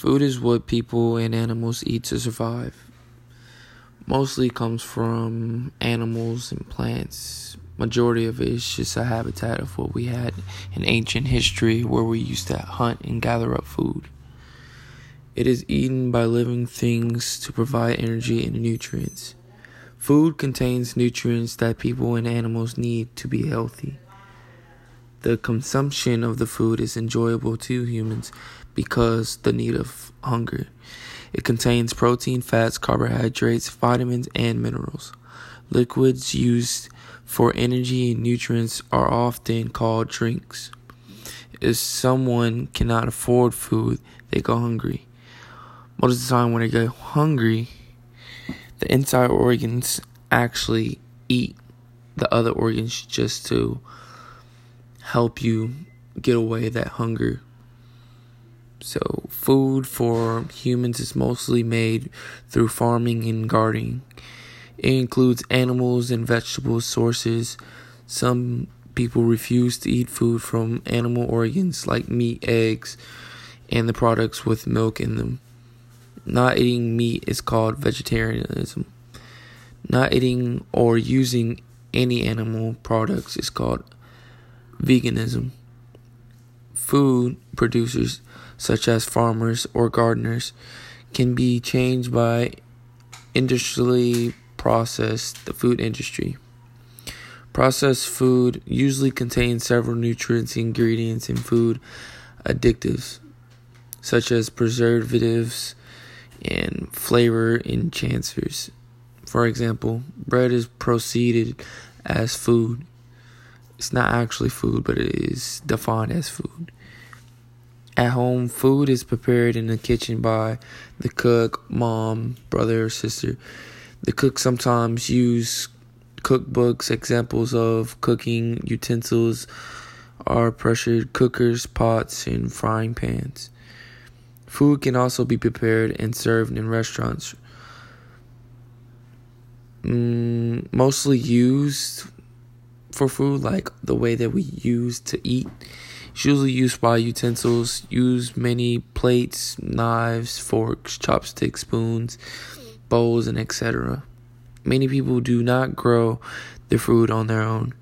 Food is what people and animals eat to survive. Mostly comes from animals and plants. Majority of it is just a habitat of what we had in ancient history where we used to hunt and gather up food. It is eaten by living things to provide energy and nutrients. Food contains nutrients that people and animals need to be healthy. The consumption of the food is enjoyable to humans because the need of hunger. It contains protein, fats, carbohydrates, vitamins, and minerals. Liquids used for energy and nutrients are often called drinks. If someone cannot afford food, they go hungry. Most of the time, when they get hungry, the inside organs actually eat the other organs just to help you get away that hunger. So, food for humans is mostly made through farming and gardening. It includes animals and vegetable sources. Some people refuse to eat food from animal organs like meat, eggs, and the products with milk in them. Not eating meat is called vegetarianism. Not eating or using any animal products is called veganism. Food producers, such as farmers or gardeners, can be changed by industrially processed the food industry. Processed food usually contains several nutrients ingredients in food additives, such as preservatives and flavor enhancers. For example, bread is proceeded as food it's not actually food, but it is defined as food. At home, food is prepared in the kitchen by the cook, mom, brother, or sister. The cook sometimes use cookbooks. Examples of cooking utensils are pressure cookers, pots, and frying pans. Food can also be prepared and served in restaurants. Mm, mostly used for food, like the way that we use to eat. It's usually used by utensils, use many plates, knives, forks, chopsticks, spoons, bowls, and etc. Many people do not grow their food on their own.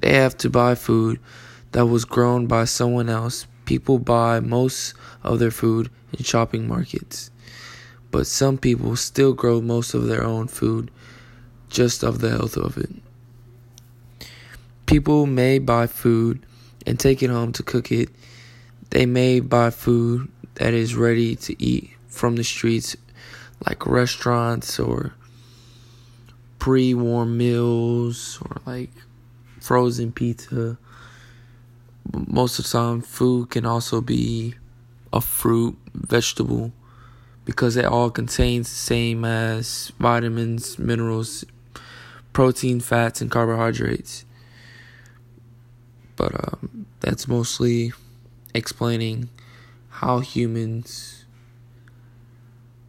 They have to buy food that was grown by someone else. People buy most of their food in shopping markets. But some people still grow most of their own food just of the health of it. People may buy food and take it home to cook it. They may buy food that is ready to eat from the streets, like restaurants or pre warm meals or like frozen pizza. Most of the time, food can also be a fruit, vegetable, because it all contains the same as vitamins, minerals, protein, fats, and carbohydrates. But um, that's mostly explaining how humans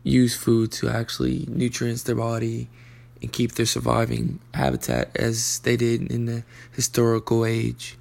use food to actually nutrients their body and keep their surviving habitat as they did in the historical age.